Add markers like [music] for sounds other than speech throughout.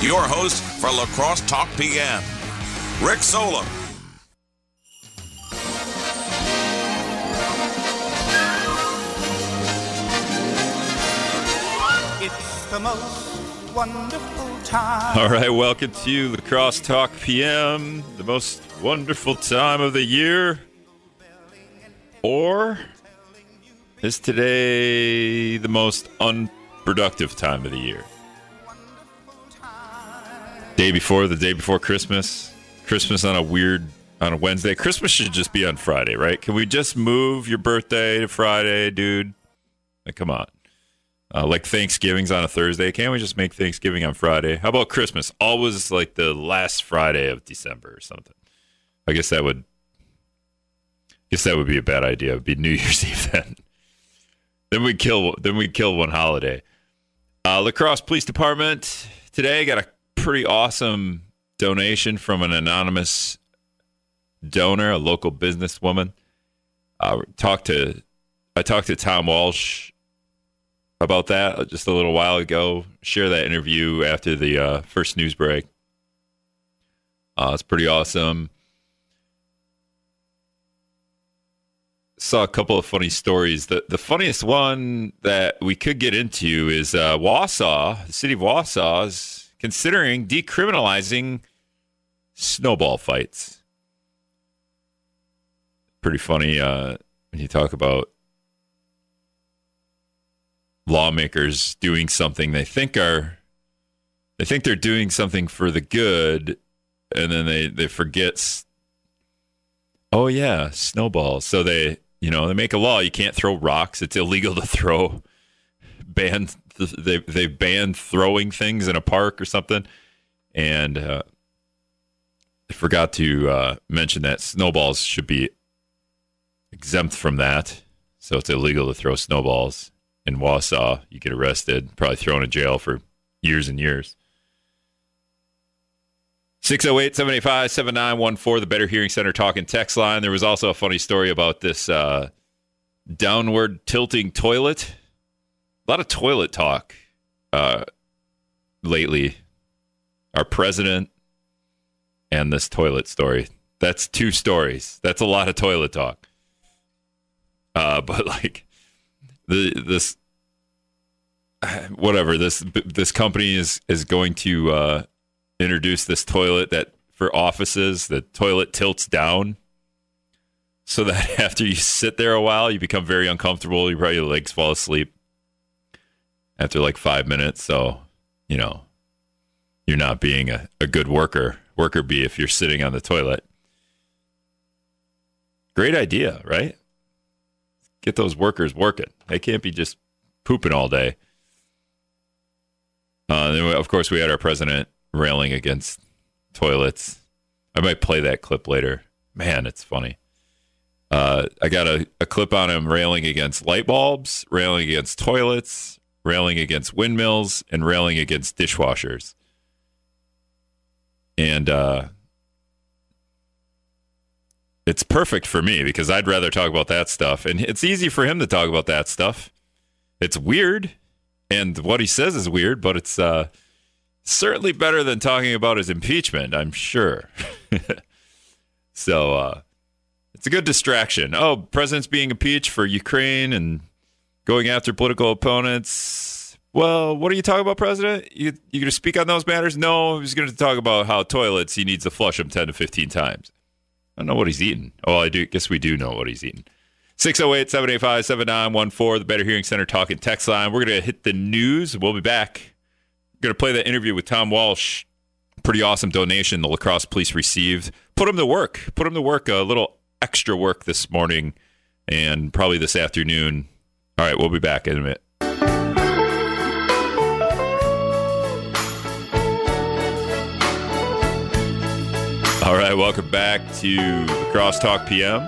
your host for La Crosse Talk PM, Rick Solem. It's the most wonderful time. All right, welcome to La Crosse Talk PM, the most wonderful time of the year. Or is today the most unproductive time of the year? Day before, the day before Christmas. Christmas on a weird, on a Wednesday. Christmas should just be on Friday, right? Can we just move your birthday to Friday, dude? Like, come on. Uh, like Thanksgiving's on a Thursday. Can't we just make Thanksgiving on Friday? How about Christmas? Always like the last Friday of December or something. I guess that would I guess that would be a bad idea. It would be New [laughs] Year's Eve then. then we kill then we kill one holiday. Uh, La Crosse Police Department today got a pretty awesome donation from an anonymous donor, a local businesswoman. Uh, talked to I talked to Tom Walsh about that just a little while ago. Share that interview after the uh, first news break. Uh, it's pretty awesome. Saw a couple of funny stories. The the funniest one that we could get into is uh, Wausau. The city of Wausau is considering decriminalizing snowball fights. Pretty funny uh, when you talk about lawmakers doing something they think are they think they're doing something for the good and then they they forget oh yeah snowballs so they you know they make a law you can't throw rocks it's illegal to throw ban they they banned throwing things in a park or something and uh, I forgot to uh, mention that snowballs should be exempt from that so it's illegal to throw snowballs in Wausau, you get arrested, probably thrown in jail for years and years. 608 785 7914, the Better Hearing Center talking text line. There was also a funny story about this uh, downward tilting toilet. A lot of toilet talk uh, lately. Our president and this toilet story. That's two stories. That's a lot of toilet talk. Uh, [laughs] but like, the this [sighs] whatever this this company is is going to uh, introduce this toilet that for offices the toilet tilts down so that [laughs] after you sit there a while you become very uncomfortable you probably your legs fall asleep after like five minutes so you know you're not being a, a good worker worker bee if you're sitting on the toilet great idea right get those workers working. They can't be just pooping all day. Uh, of course, we had our president railing against toilets. I might play that clip later. Man, it's funny. Uh, I got a, a clip on him railing against light bulbs, railing against toilets, railing against windmills, and railing against dishwashers. And uh, it's perfect for me because I'd rather talk about that stuff. And it's easy for him to talk about that stuff. It's weird, and what he says is weird, but it's uh, certainly better than talking about his impeachment, I'm sure. [laughs] so uh, it's a good distraction. Oh, president's being impeached for Ukraine and going after political opponents. Well, what are you talking about, President? You you going to speak on those matters? No, he's going to talk about how toilets he needs to flush them ten to fifteen times. I don't know what he's eating. Oh, I do. Guess we do know what he's eating. 608 785 7914, the Better Hearing Center talking text line. We're going to hit the news. We'll be back. Going to play that interview with Tom Walsh. Pretty awesome donation the La Crosse police received. Put him to work. Put him to work. A little extra work this morning and probably this afternoon. All right, we'll be back in a minute. All right, welcome back to Crosstalk PM.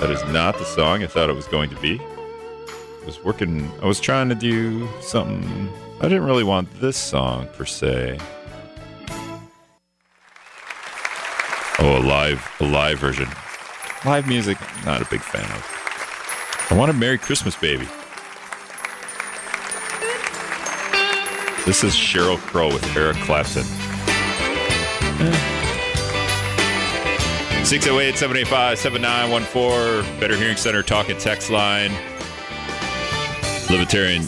That is not the song I thought it was going to be. I was working, I was trying to do something. I didn't really want this song per se. Oh, a live, a live version. Live music, not a big fan of. I want a Merry Christmas, baby. This is Sheryl Crow with Eric Clapton. 608 785 7914. Better Hearing Center talking text line. Libertarian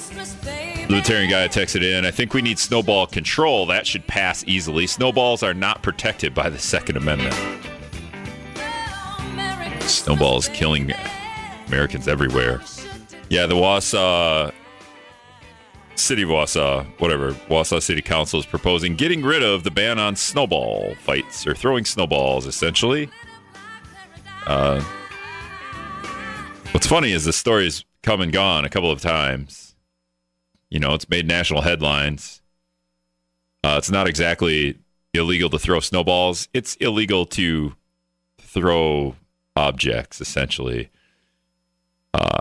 Libertarian guy texted in. I think we need snowball control. That should pass easily. Snowballs are not protected by the Second Amendment. Snowballs killing Americans everywhere. Yeah, the Wausau City Wausau, whatever, Wausau City Council is proposing getting rid of the ban on snowball fights or throwing snowballs, essentially. Uh, what's funny is the story's come and gone a couple of times. You know, it's made national headlines. Uh, it's not exactly illegal to throw snowballs. It's illegal to throw objects, essentially. Uh,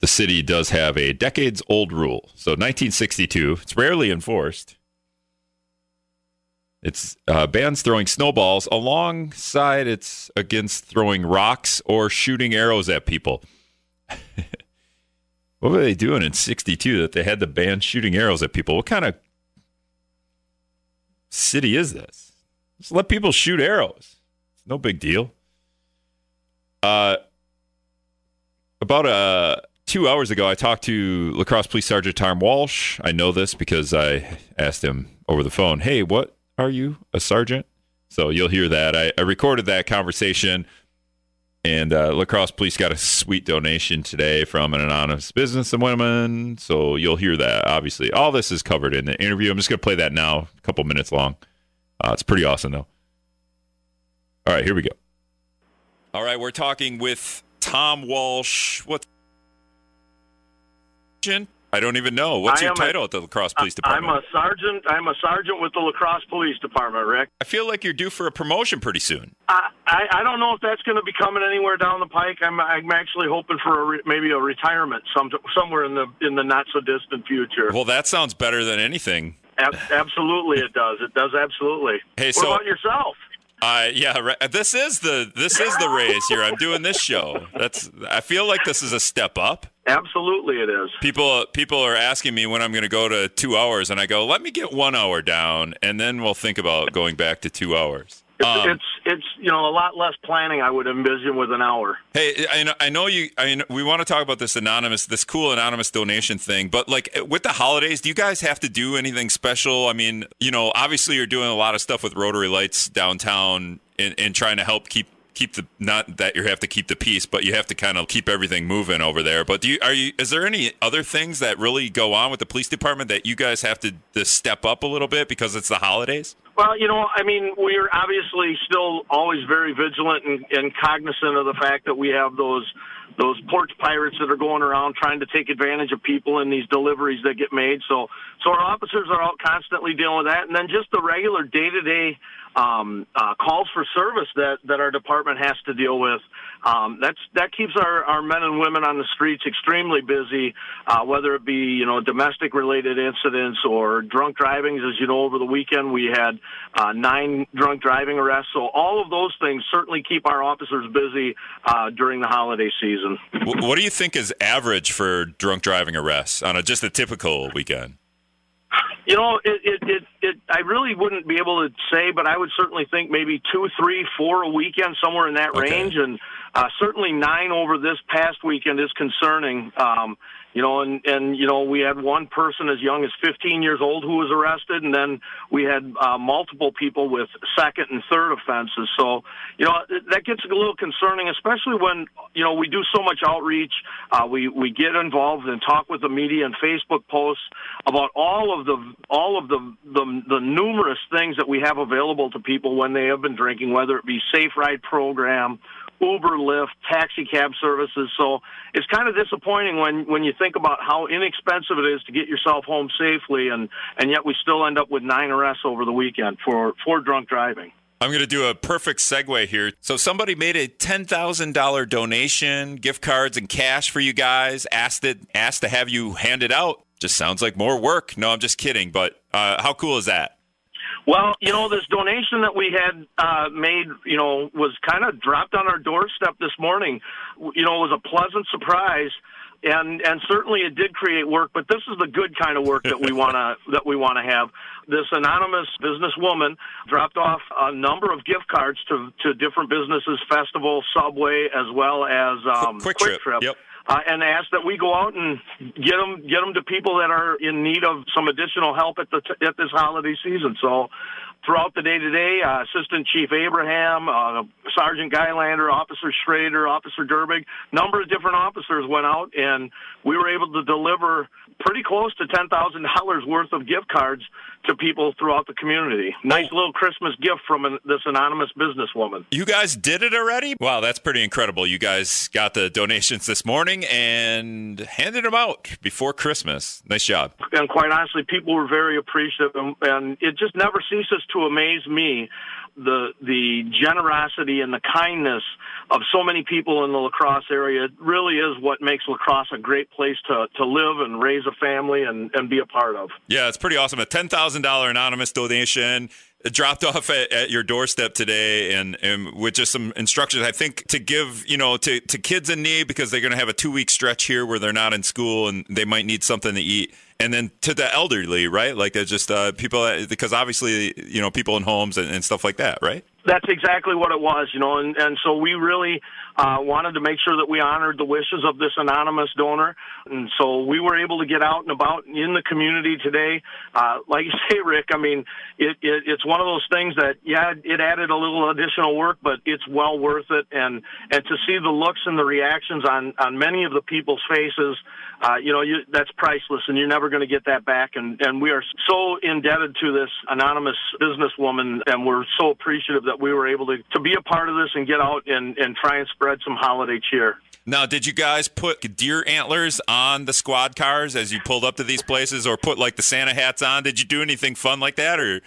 the city does have a decades old rule. So 1962, it's rarely enforced. It's uh, bans throwing snowballs alongside it's against throwing rocks or shooting arrows at people. [laughs] what were they doing in 62 that they had to ban shooting arrows at people? What kind of city is this? Just let people shoot arrows. It's no big deal. Uh, about a two hours ago, I talked to La Crosse Police Sergeant Tom Walsh. I know this because I asked him over the phone, "Hey, what are you, a sergeant?" So you'll hear that. I, I recorded that conversation, and uh, La Crosse Police got a sweet donation today from an anonymous businesswoman. So you'll hear that. Obviously, all this is covered in the interview. I'm just going to play that now, a couple minutes long. Uh, it's pretty awesome, though. All right, here we go. All right, we're talking with Tom Walsh. What I don't even know. What's your title a- at the La Crosse Police Department? I'm a sergeant. I'm a sergeant with the La Crosse Police Department, Rick. I feel like you're due for a promotion pretty soon. I, I, I don't know if that's going to be coming anywhere down the pike. I'm, I'm actually hoping for a re, maybe a retirement some, somewhere in the in the not so distant future. Well, that sounds better than anything. Ab- absolutely, it does. It does absolutely. Hey, what so- about yourself? Uh, yeah, right. this is the this is the raise here. I'm doing this show. That's I feel like this is a step up. Absolutely, it is. People people are asking me when I'm going to go to two hours, and I go, let me get one hour down, and then we'll think about going back to two hours. It's, Um, it's it's you know a lot less planning I would envision with an hour. Hey, I know, I know you. I know, we want to talk about this anonymous, this cool anonymous donation thing. But like with the holidays, do you guys have to do anything special? I mean, you know, obviously you're doing a lot of stuff with Rotary Lights downtown and, and trying to help keep keep the not that you have to keep the peace, but you have to kind of keep everything moving over there. But do you are you? Is there any other things that really go on with the police department that you guys have to, to step up a little bit because it's the holidays? Well, you know, I mean, we're obviously still always very vigilant and, and cognizant of the fact that we have those those porch pirates that are going around trying to take advantage of people in these deliveries that get made. So, so our officers are out constantly dealing with that, and then just the regular day to day calls for service that that our department has to deal with. Um, that's that keeps our, our men and women on the streets extremely busy, uh, whether it be you know domestic related incidents or drunk drivings. As you know, over the weekend we had uh, nine drunk driving arrests. So all of those things certainly keep our officers busy uh, during the holiday season. What do you think is average for drunk driving arrests on a just a typical weekend? You know, it, it, it, it, I really wouldn't be able to say, but I would certainly think maybe two, three, four a weekend, somewhere in that Okay. range. And uh, certainly nine over this past weekend is concerning. Um, you know, and, and, you know, we had one person as young as 15 years old who was arrested, and then we had uh, multiple people with second and third offenses. So, you know, that gets a little concerning, especially when, you know, we do so much outreach. Uh, we, we get involved and talk with the media and Facebook posts about all of the, all of the, the, the numerous things that we have available to people when they have been drinking, whether it be Safe Ride program, Uber, Lyft, taxi cab services. So it's kind of disappointing when, when you think about how inexpensive it is to get yourself home safely, and, and yet we still end up with nine arrests over the weekend for, for drunk driving. I'm going to do a perfect segue here. So somebody made a ten thousand dollar donation, gift cards and cash for you guys. Asked it, asked to have you hand it out. Just sounds like more work. No, I'm just kidding. But uh, how cool is that? Well, you know, this donation that we had uh, made, you know, was kind of dropped on our doorstep this morning. You know, it was a pleasant surprise. and and certainly it did create work. But this is the good kind of work that we [laughs] want to that we want to have. This anonymous businesswoman dropped off a number of gift cards to to different businesses, festival, Subway, as well as um, Kwik Trip. Yep. Uh, and ask that we go out and get them get them to people that are in need of some additional help at the at this holiday season. So throughout the day today, uh, Assistant Chief Abraham, uh, Sergeant Guylander, Officer Schrader, Officer Gerbig, number of different officers went out, and we were able to deliver pretty close to ten thousand dollars worth of gift cards to people throughout the community. Nice little Christmas gift from an, this anonymous businesswoman. You guys did it already? Wow, that's pretty incredible. You guys got the donations this morning and handed them out before Christmas. Nice job. And quite honestly, people were very appreciative, and, and it just never ceases to amaze me the the generosity and the kindness of so many people in the La Crosse area really is what makes La Crosse a great place to, to live and raise a family and, and be a part of. Yeah, it's pretty awesome. A ten thousand dollar anonymous donation dropped [laughs] off at, at, your doorstep today and, and with just some instructions i think to give you know to, to kids in need because they're going to have a two week stretch here where they're not in school and they might need something to eat and then to the elderly right? Like they're just uh, people because obviously you know people in homes and, and stuff like that right? That's exactly what it was, you know, and, and so we really uh, wanted to make sure that we honored the wishes of this anonymous donor. And so we were able to get out and about in the community today. Uh, like you [laughs] say, Rick, I mean, it, it, it's one of those things that, yeah, it added a little additional work, but it's well worth it. And, and to see the looks and the reactions on, on many of the people's faces, uh, you know, you, that's priceless and you're never going to get that back. And, and we are so indebted to this anonymous businesswoman and we're so appreciative that we were able to, to be a part of this and get out and, and try and spread some holiday cheer. Now, did you guys put deer antlers on the squad cars as you pulled up to these places, or put like the Santa hats on? Did you do anything fun like that, or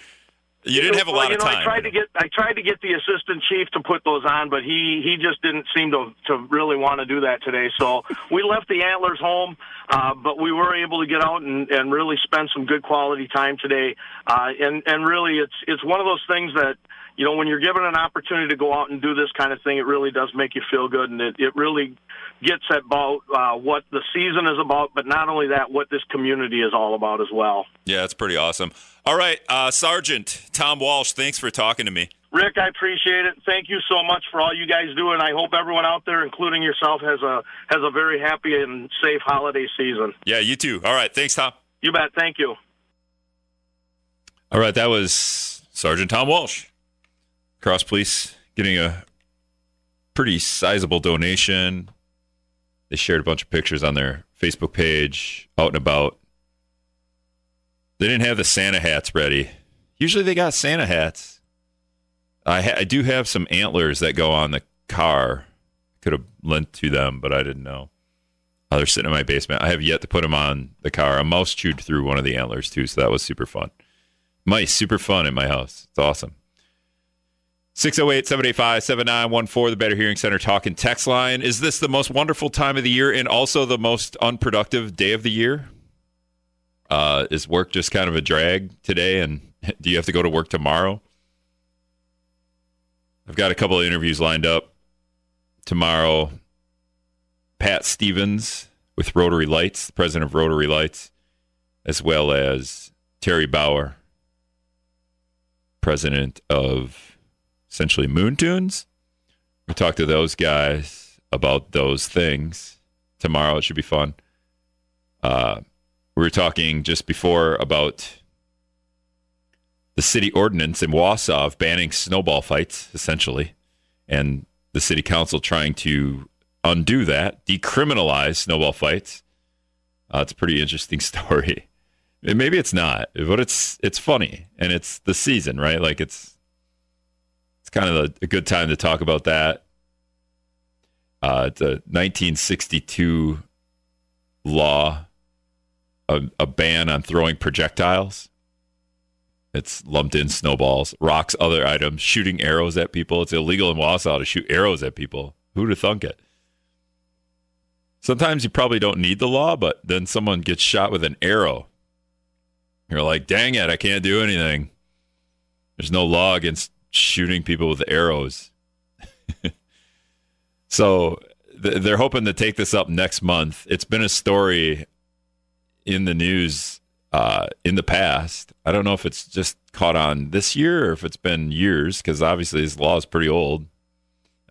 you didn't have a lot well, of time? I tried to get I tried to get the assistant chief to put those on, but he he just didn't seem to to really want to do that today. So we left the antlers home, uh, but we were able to get out and, and really spend some good quality time today. Uh, and and really, it's it's one of those things that you know, when you're given an opportunity to go out and do this kind of thing, it really does make you feel good, and it, it really gets at about uh, what the season is about, but not only that, what this community is all about as well. Yeah, it's pretty awesome. All right, uh, Sergeant Tom Walsh, thanks for talking to me. Rick, I appreciate it. Thank you so much for all you guys do, and I hope everyone out there, including yourself, has a has a very happy and safe holiday season. Yeah, you too. All right, thanks, Tom. You bet. Thank you. All right, that was Sergeant Tom Walsh. Cross Police getting a pretty sizable donation. They shared a bunch of pictures on their Facebook page, out and about. They didn't have the Santa hats ready. Usually they got Santa hats. I, ha- I do have some antlers that go on the car. Could have lent to them, but I didn't know. Oh, they're sitting in my basement. I have yet to put them on the car. A mouse chewed through one of the antlers too, so that was super fun. Mice, super fun in my house. It's awesome. 608 785 7914, the Better Hearing Center talking text line. Is this the most wonderful time of the year and also the most unproductive day of the year? Uh, is work just kind of a drag today? And [laughs] do you have to go to work tomorrow? I've got a couple of interviews lined up tomorrow. Pat Stevens with Rotary Lights, the president of Rotary Lights, as well as Terry Bauer, president of essentially Moon Tunes. We talk to those guys about those things tomorrow. It should be fun. Uh, we were talking just before about the city ordinance in Wausau banning snowball fights, essentially, and the city council trying to undo that, decriminalize snowball fights. Uh, it's a pretty interesting [laughs] story. Maybe it's not, but it's it's funny and it's the season, right? Like it's it's kind of a, a good time to talk about that. Uh, it's a 1962 law, a, a ban on throwing projectiles. It's lumped in snowballs, rocks, other items, shooting arrows at people. It's illegal in Wausau to shoot arrows at people. Who'd have thunk it? Sometimes you probably don't need the law, but then someone gets shot with an arrow. You're like, dang it, I can't do anything. There's no law against shooting people with arrows. [laughs] so th- they're hoping to take this up next month. It's been a story in the news uh, in the past. I don't know if it's just caught on this year or if it's been years because obviously this law is pretty old.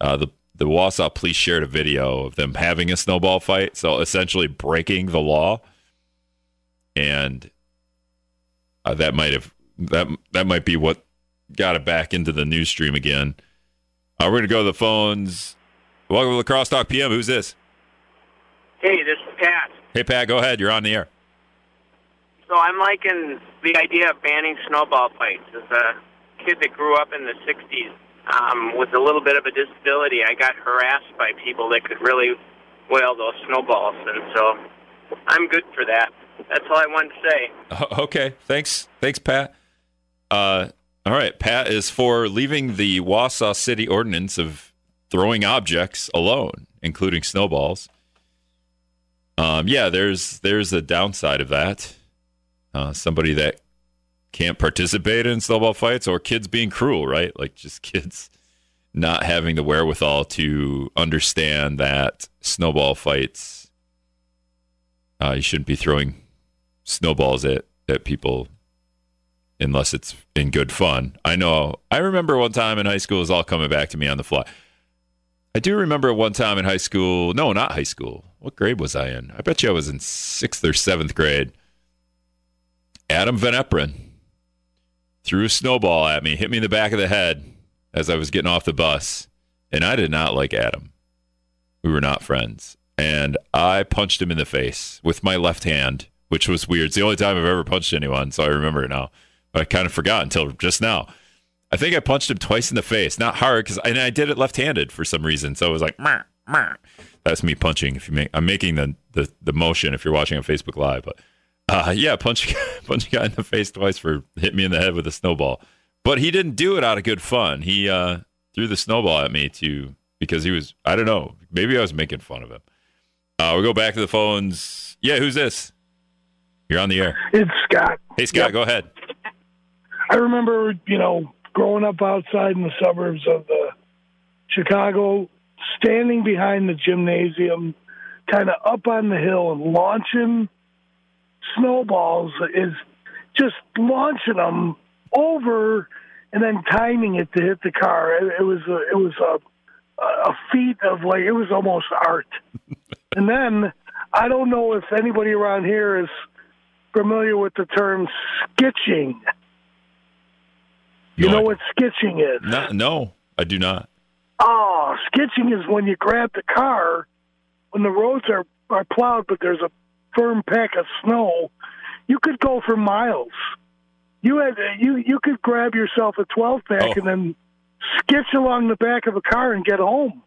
Uh, the the Wausau police shared a video of them having a snowball fight, so essentially breaking the law, and uh, that might have that that might be what got it back into the news stream again. Uh, we're gonna go to the phones. Welcome to the Crosstalk PM. Who's this? Hey, this is Pat. Hey Pat, go ahead. You're on the air. So I'm liking the idea of banning snowball fights. As a kid that grew up in the '60s um, with a little bit of a disability, I got harassed by people that could really whale those snowballs, and so I'm good for that. That's all I wanted to say. [laughs] Okay, thanks, thanks, Pat. Uh, all right, Pat is for leaving the Wausau City ordinance of throwing objects alone, including snowballs. Um, yeah, there's there's a downside of that. Uh, somebody that can't participate in snowball fights, or kids being cruel, right? Like just [laughs] kids not having the wherewithal to understand that snowball fights. Uh, you shouldn't be throwing snowballs at, at people unless it's in good fun. I know. I remember one time in high school, it was all coming back to me on the fly. I do remember one time in high school. No, not high school. What grade was I in? I bet you I was in sixth or seventh grade. Adam Van Eperen threw a snowball at me, hit me in the back of the head as I was getting off the bus. And I did not like Adam. We were not friends. And I punched him in the face with my left hand, which was weird. It's the only time I've ever punched anyone, so I remember it now. But I kind of forgot until just now. I think I punched him twice in the face, not hard, because and I did it left-handed for some reason. So it was like, "Meh, meh." that's me punching. If you make, I'm making the, the the motion if you're watching on Facebook Live, but uh, yeah, punch [laughs] punch a guy in the face twice for hit me in the head with a snowball. But he didn't do it out of good fun. He uh, threw the snowball at me to because he was I don't know maybe I was making fun of him. Uh, we'll go back to the phones. Yeah, who's this? You're on the air. It's Scott. Hey Scott, Yep. go ahead. I remember, you know, growing up outside in the suburbs of the Chicago, standing behind the gymnasium, kind of up on the hill and launching snowballs is just launching them over and then timing it to hit the car. It, it was a, it was a a feat of like it was almost art. [laughs] and then I don't know if anybody around here is familiar with the term skitching. You No, know I- what skitching is? No, no, I do not. Oh, skitching is when you grab the car when the roads are, are plowed, but there's a firm pack of snow. You could go for miles. You had you you could grab yourself a 12 pack Oh. and then skitch along the back of a car and get home.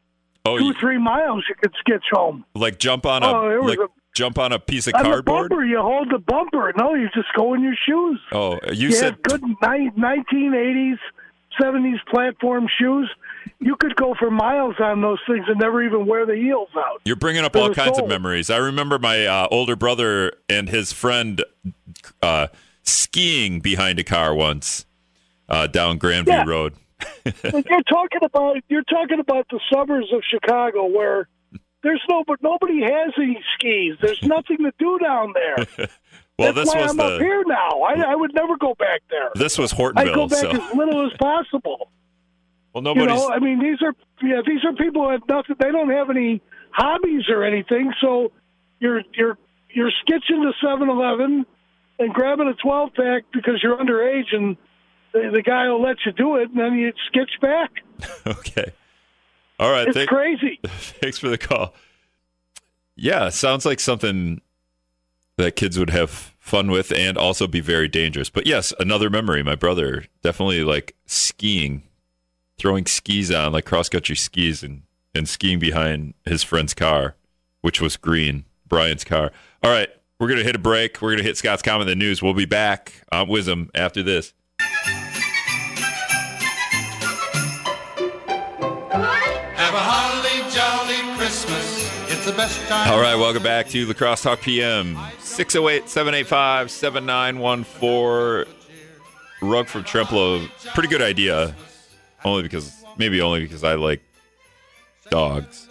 Oh, Two you, three miles you could skitch home. like jump on a Oh, like a- jump on a piece of cardboard. bumper, you hold the bumper. No, you just go in your shoes. Oh, you You said good 1980s, 70s platform shoes. You could go for miles on those things and never even wear the heels out. You're bringing up all kinds of memories. I remember my uh, older brother and his friend uh, skiing behind a car once uh, down Grandview Yeah. Road. You're talking about you're talking about the suburbs of Chicago where there's no but nobody has any skis. There's nothing to do down there. [laughs] Well, That's this why was I'm up here now. I, I would never go back there. this was Hortonville. I go back So as little as possible. well, You know, I mean, these are yeah, these are people who have nothing. They don't have any hobbies or anything. So you're you're you're skitching to Seven Eleven and grabbing a twelve pack because you're underage, and the, the guy will let you do it, and then you skitch back. [laughs] okay. All right, It's thank- crazy. [laughs] thanks for the call. Yeah, sounds like something that kids would have fun with and also be very dangerous. But yes, another memory. My brother definitely like skiing, throwing skis on, like cross country skis, and, and skiing behind his friend's car, which was green, Brian's car. All right, we're going to hit a break. We're going to hit Scott's comment in the news. We'll be back uh, on WIZM after this. The best time. All right, welcome back to La Crosse Talk PM. 608 785 7914. Rug from Trempealeau. Pretty good idea. Only because, maybe only because I like dogs.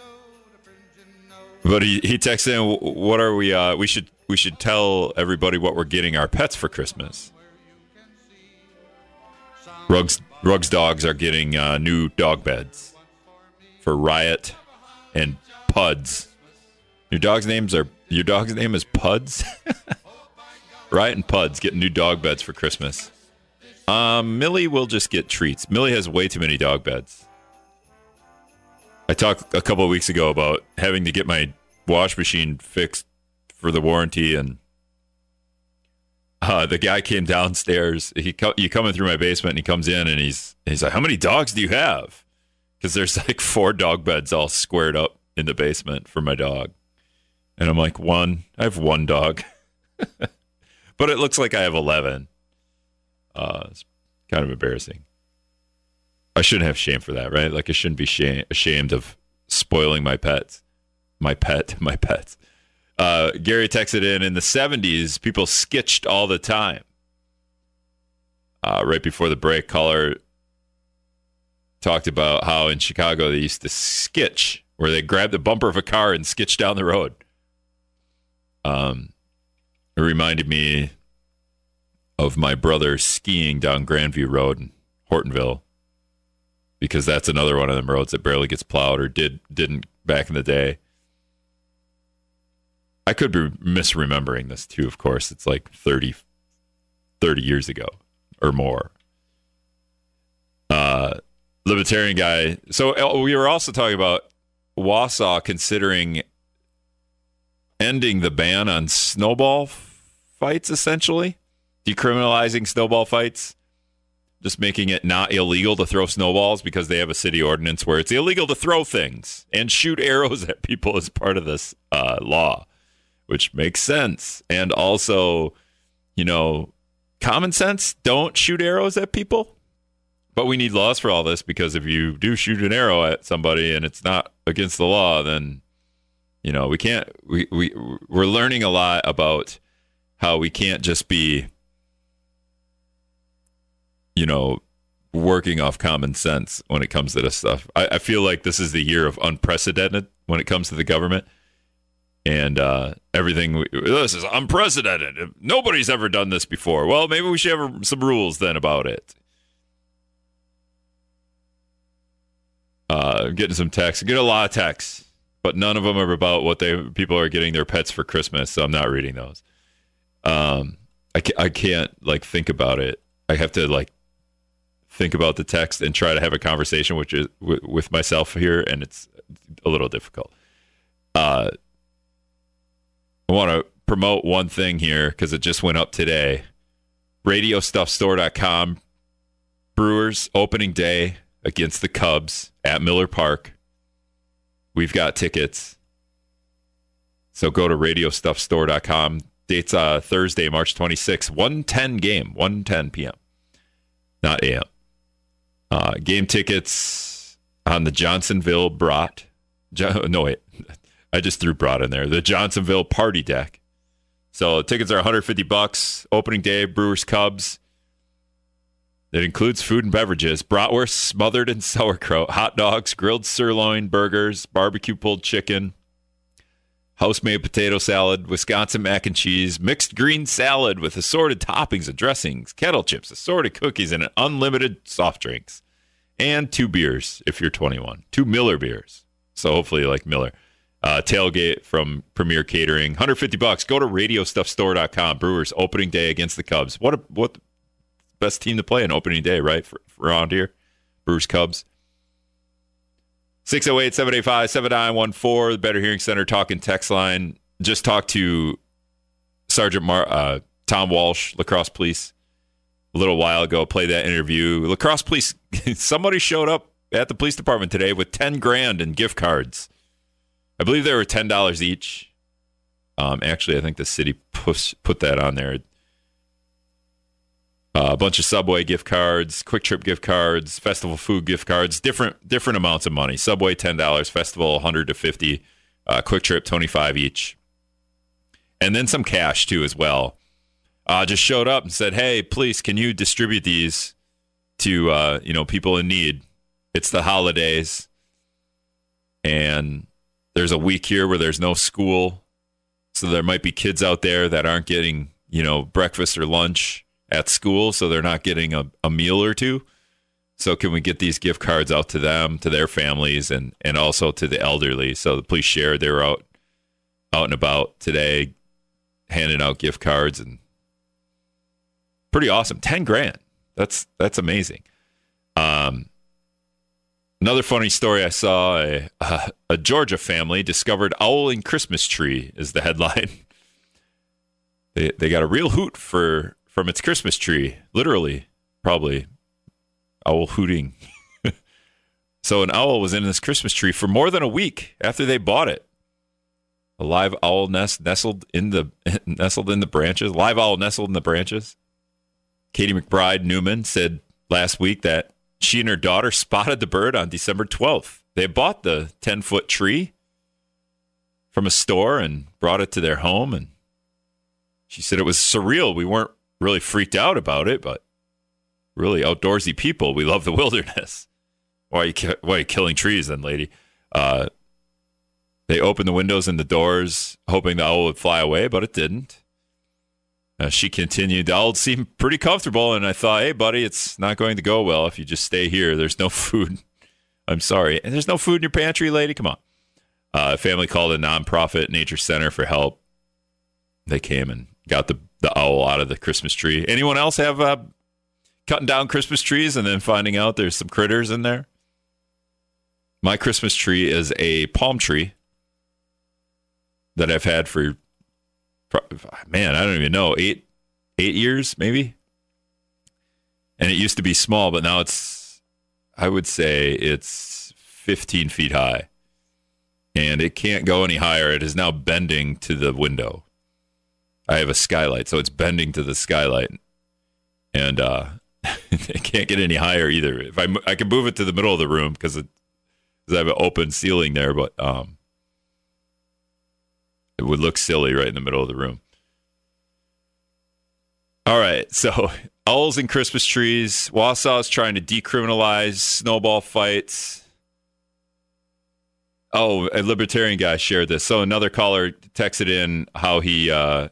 But he he texted in, "What are we? Uh, we should we should tell everybody what we're getting our pets for Christmas." Rugs Rugs dogs are getting uh, new dog beds for Riot and Puds. Your dog's names are your dog's name is Puds. [laughs] Riot and Puds getting new dog beds for Christmas. Um, Millie will just get treats. Millie has way too many dog beds. I talked a couple of weeks ago about having to get my wash machine fixed for the warranty, and uh, the guy came downstairs. He co- you coming through my basement, and he comes in, and he's he's like, "How many dogs do you have?" Because there's like four dog beds all squared up in the basement for my dog, and I'm like, "One, I have one dog." [laughs] but it looks like I have 11. Uh, it's kind of embarrassing. I shouldn't have shame for that, right? Like I shouldn't be shame, ashamed of spoiling my pets, my pet, [laughs] my pets. Uh, Gary texted in in the 70s, people skitched all the time. Uh, right before the break, caller talked about how in Chicago they used to skitch, where they grabbed the bumper of a car and skitch down the road. Um, it reminded me of my brother skiing down Grandview Road in Hortonville because that's another one of them roads that barely gets plowed or did didn't back in the day. I could be misremembering this too, of course. It's like 30, 30 years ago or more. Uh, libertarian guy. So uh, we were also talking about Wausau considering ending the ban on snowball fights, essentially decriminalizing snowball fights, just making it not illegal to throw snowballs because they have a city ordinance where it's illegal to throw things and shoot [laughs] arrows at people as part of this uh, law, which makes sense. And also, you know, common sense don't shoot arrows at people. But we need laws for all this because if you do shoot an arrow at somebody and it's not against the law, then you know we can't. We we we're learning a lot about how we can't just be you know, working off common sense when it comes to this stuff. I, I, feel like this is the year of unprecedented when it comes to the government. And uh, everything, we, this is unprecedented. Nobody's ever done this before. Well, maybe we should have some rules then about it. Uh, getting some texts. Get a lot of texts, but none of them are about what they people are getting their pets for Christmas. So I'm not reading those. Um, I can't, I can't like think about it. I have to like think about the text and try to have a conversation which is with, with myself here and it's a little difficult uh, i want to promote one thing here because it just went up today radiostuffstore.com brewers opening day against the cubs at miller park we've got tickets so go to radiostuffstore.com dates uh, thursday march 26 110 game 110 p.m not am uh, game tickets on the Johnsonville Brat. Jo- [laughs] no, wait. [laughs] I just threw Brat in there. The Johnsonville Party Deck. So tickets are 150 bucks. Opening day, Brewers Cubs. It includes food and beverages, bratwurst smothered in [laughs] sauerkraut, hot dogs, grilled sirloin burgers, barbecue pulled chicken, house made potato salad, Wisconsin mac and cheese, mixed green salad with assorted toppings and dressings, kettle chips, assorted cookies, and unlimited soft drinks. And two beers if you're 21. Two Miller beers. So hopefully like Miller. Uh, tailgate from Premier Catering. 150 bucks. Go to radiostuffstore.com. Brewers opening day against the Cubs. What a, what best team to play on opening day, right? For, for around here. Brewers Cubs. 608 785 7914, the Better Hearing Center talking text line. Just talked to Sergeant Mar- uh, Tom Walsh, La Crosse Police, a little while ago. Play that interview. La Crosse Police, [laughs] somebody showed up at the police department today with 10 grand in gift cards. I believe they were $10 each. Um, actually, I think the city put that on there. Uh, a bunch of Subway gift cards, Kwik Trip gift cards, Festival food gift cards, different different amounts of money. Subway ten dollars, Festival hundred to fifty, uh, Kwik Trip twenty five each, and then some cash too as well. Uh, just showed up and said, "Hey, please, can you distribute these to uh, you know people in need? It's the holidays, and there's a week here where there's no school, so there might be kids out there that aren't getting you know breakfast or lunch at school, so they're not getting a, a meal or two. So can we get these gift cards out to them, to their families, and and also to the elderly? So the police shared they were out out and about today, handing out gift cards and pretty awesome. Ten grand. That's that's amazing. Um, another funny story I saw: a, a, Georgia family discovered owling Christmas tree is the headline. [laughs] they they got a real hoot for from its Christmas tree, literally, probably owl hooting. [laughs] so an owl was in this Christmas tree for more than a week after they bought it. A live owl nest nestled in the [laughs] nestled in the branches. Live owl nestled in the branches. Katie McBride Newman said last week that she and her daughter spotted the bird on December 12th. They bought the 10 foot tree from a store and brought it to their home. And she said it was surreal. We weren't really freaked out about it, but really outdoorsy people. We love the [laughs] wilderness. Why are you, why are you killing trees then, lady? Uh, they opened the windows and the doors, hoping the owl would fly away, but it didn't. Uh, she continued, the owl seemed pretty comfortable, and I thought, hey, buddy, it's not going to go well if you just stay here. There's no [laughs] food. I'm sorry. And there's no food in your pantry, lady? Come on. Uh, family called a nonprofit nature center for help. They came and got the, the owl out of the Christmas tree. Anyone else have uh, cutting down Christmas trees and then finding out there's some critters in there? My Christmas tree is a palm tree that I've had for man, I don't even know, eight eight years maybe. And it used to be small, but now it's I would say it's 15 feet high. And it can't go any higher. It is now bending to the window. I have a skylight, so it's bending to the skylight. And uh [laughs] it can't get any higher either. If I I can move it to the middle of the room because it because I have an open ceiling there, but um it would look silly right in the middle of the room. All right, [laughs] so owls and Christmas trees. Wausau is trying to decriminalize snowball fights. Oh, a libertarian guy shared this. So another caller texted in how he uh,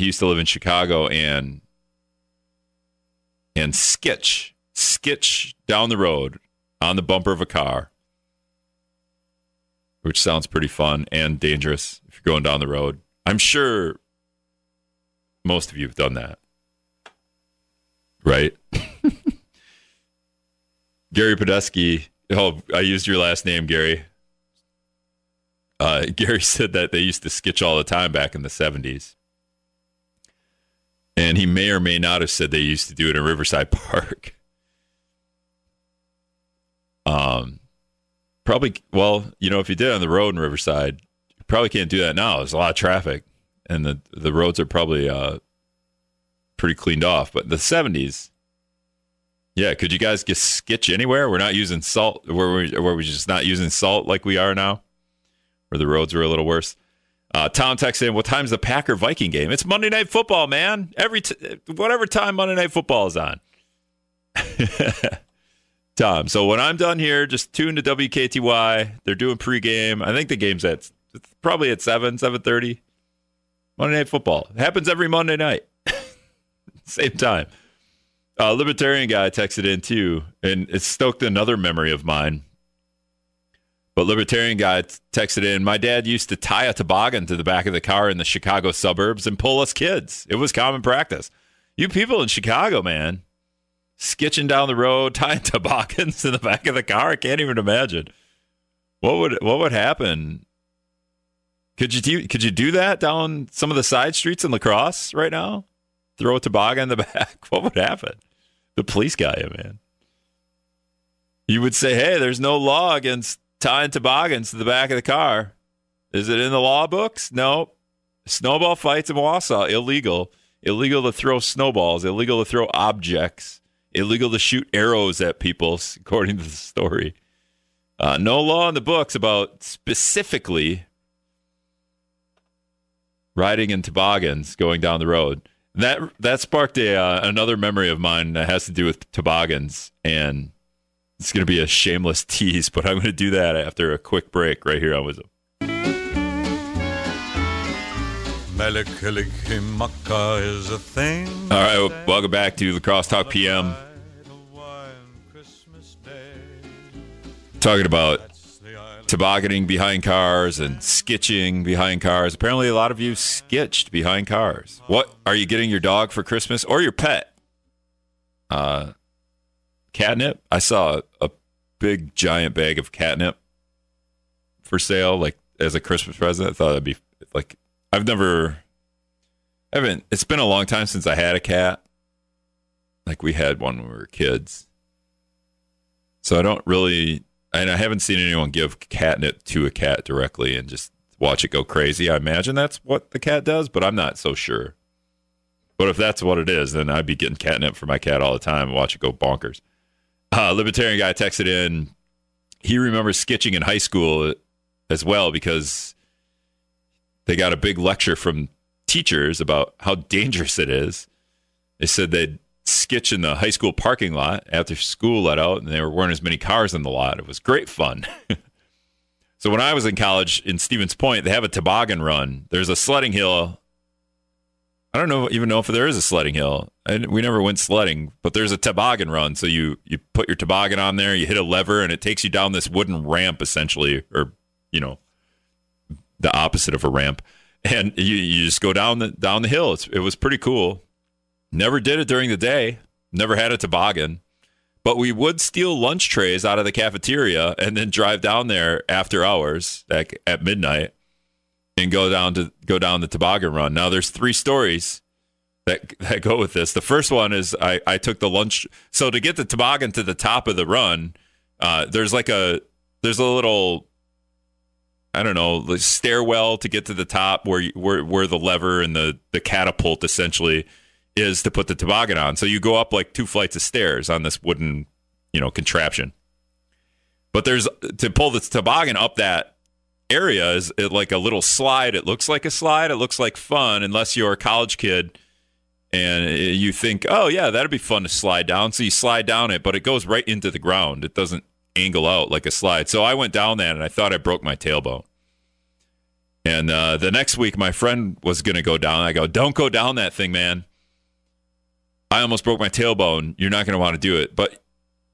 he used to live in Chicago and and skitch skitch down the road on the bumper of a car which sounds pretty fun and dangerous if you're going down the road. I'm sure most of you have done that. Right? [laughs] Gary Podesky. Oh, I used your last name, Gary. Uh, [laughs] Gary said that they used to skitch all the time back in the 70s. And he may or may not have said they used to do it in Riverside [laughs] Park. Um, probably well, you know, if you did on the road in Riverside, you probably can't do that now. There's a lot of traffic, and the the roads are probably uh, pretty cleaned off. But the '70s, yeah, could you guys get skitch anywhere? We're not using salt. Where we just not using salt like we are now, where the roads are a little worse. Uh, Tom texted in, "What time's the Packer Viking game? It's Monday Night Football, man. Every t- whatever time Monday Night Football is on." [laughs] Tom. So when I'm done here, just tune to WKTY. They're doing pregame. I think the game's at probably at seven, seven thirty. Monday Night Football it happens every Monday night, [laughs] same time. Uh, libertarian guy texted in too, and it stoked another memory of mine. But libertarian guy texted in, my dad used to tie a toboggan to the back of the car in the Chicago suburbs and pull us kids. It was common practice. You people in Chicago, man, skitching down the road, [laughs] tying toboggans in the back of the car. I can't even imagine. What would what would happen? Could you do, could you do that down some of the side streets in La Crosse right now? Throw a toboggan in the [laughs] back. What would happen? The police got you, man. You would say, "Hey, there's no law against tying toboggans to the back of the car. Is it in the law books? No. Snowball fights in Wausau illegal. Illegal to throw snowballs. Illegal to throw objects illegal to shoot arrows at people, [laughs] according to the story. Uh, no law in the books about specifically riding in toboggans going down the road. That that sparked a uh, another memory of mine that has to do with toboggans, and it's going to be a shameless tease, but I'm going to do that after a quick break right here on WIZM. Is a thing. All right, well, welcome back to La Crosse Talk PM. Talking about tobogganing behind cars and skitching behind cars. Apparently, a lot of you skitched behind cars. What are you getting your dog for Christmas or your pet? Uh, catnip. I saw a big giant bag of catnip for sale, like as a Christmas present. I thought it'd be like I've never, I haven't. It's been a long time since I had a cat. Like we had one when we were kids, so I don't really, and I haven't seen anyone give catnip to a cat directly and just watch it go crazy. I imagine that's what the cat does, but I'm not so sure. But if that's what it is, then I'd be getting catnip for my cat all the time and watch it go bonkers. Uh, libertarian guy texted in. He remembers skitching in high school as well because they got a big lecture from teachers about how dangerous it is. They said they'd skitch in the high school parking lot after school let out, and there weren't as many cars in the lot. It was great fun. [laughs] so when I was in college in Stevens Point, they have a toboggan run. There's a sledding hill I don't know even know if there is a sledding hill. And we never went sledding, but there's a toboggan run. So you you put your toboggan on there, you hit a lever, and it takes you down this wooden ramp, essentially, or you know, the opposite of a ramp, and you, you just go down the down the hill. It's, it was pretty cool. Never did it during the day. Never had a toboggan, but we would steal lunch trays out of the cafeteria and then drive down there after hours, like at midnight and go down to go down the toboggan run. Now there's three stories that that go with this. The first one is I, I took the lunch so to get the toboggan to the top of the run, uh, there's like a there's a little I don't know, the stairwell to get to the top where where where the lever and the the catapult essentially is to put the toboggan on. So you go up like two flights of stairs on this wooden, you know, contraption. But there's to pull the toboggan up that area is like a little slide. It looks like a slide. It looks like fun, unless you're a college kid and you think, oh, yeah, that'd be fun to slide down. So you slide down it, but it goes right into the ground. It doesn't angle out like a slide. So I went down that and I thought I broke my tailbone. And uh, the next week, my friend was going to go down. I go, don't go down that thing, man. I almost broke my tailbone. You're not going to want to do it. But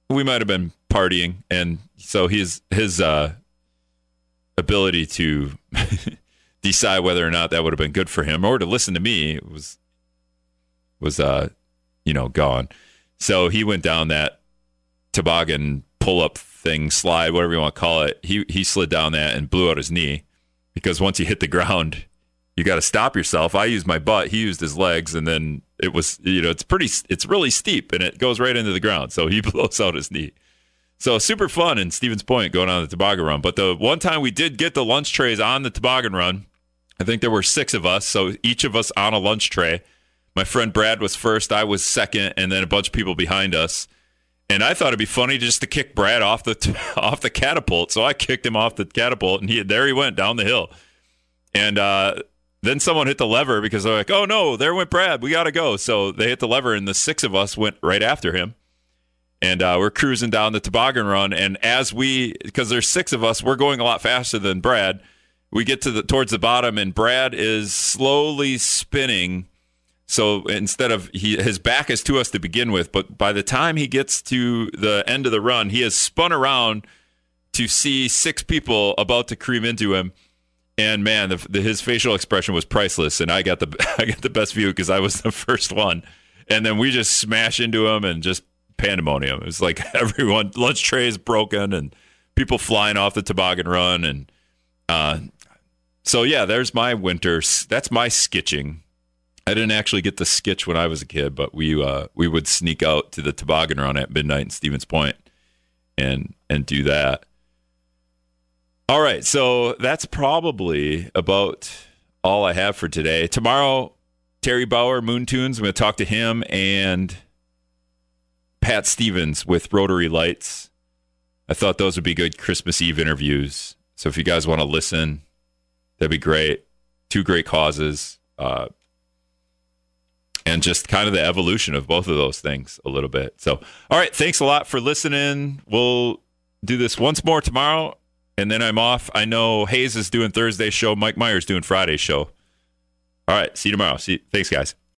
we might have been partying. And so his, his, uh, ability to [laughs] decide whether or not that would have been good for him or to listen to me was was uh you know gone. So he went down that toboggan pull up thing slide whatever you want to call it. He he slid down that and blew out his knee because once you hit the ground you got to stop yourself. I used my butt he used his legs and then it was you know it's pretty it's really steep and it goes right into the ground. So he [laughs] blows out his knee so super fun in Stevens Point going on the toboggan run. But the one time we did get the lunch trays on the toboggan run, I think there were six of us, so each of us on a lunch tray. My friend Brad was first, I was second, and then a bunch of people behind us. And I thought it'd be funny just to kick Brad off the [laughs] off the catapult, so I kicked him off the catapult, and he there he went down the hill. And uh, then someone hit the lever because they're like, "Oh no, there went Brad, we got to go." So they hit the lever, and the six of us went right after him and uh, we're cruising down the toboggan run. And as we, because there's six of us, we're going a lot faster than Brad. We get to the towards the bottom, and Brad is slowly spinning. So instead of he, his back is to us to begin with, but by the time he gets to the end of the run, he has spun around to see six people about to cream into him. And man, the, the, his facial expression was priceless, and I got the [laughs] I got the best view because I was the [laughs] first one. And then we just smash into him and just pandemonium. It was like [laughs] everyone lunch tray is broken and people flying off the toboggan run and uh, so yeah, there's my winter. That's my skitching. I didn't actually get the skitch when I was a kid, but we uh, we would sneak out to the toboggan run at midnight in Stevens Point and and do that. All right, so that's probably about all I have for today. Tomorrow, Terry Bauer, Moon Tunes. I'm going to talk to him and Pat Stevens with Rotary Lights. I thought those would be good Christmas Eve interviews. So if you guys want to listen, that'd be great. Two great causes. Uh, and just kind of the evolution of both of those things a little bit. So, all right, thanks a lot for listening. We'll do this once more tomorrow, and then I'm off. I know Hayes is doing Thursday show, Mike Myers doing Friday show. All right. See you tomorrow. See. Thanks, guys.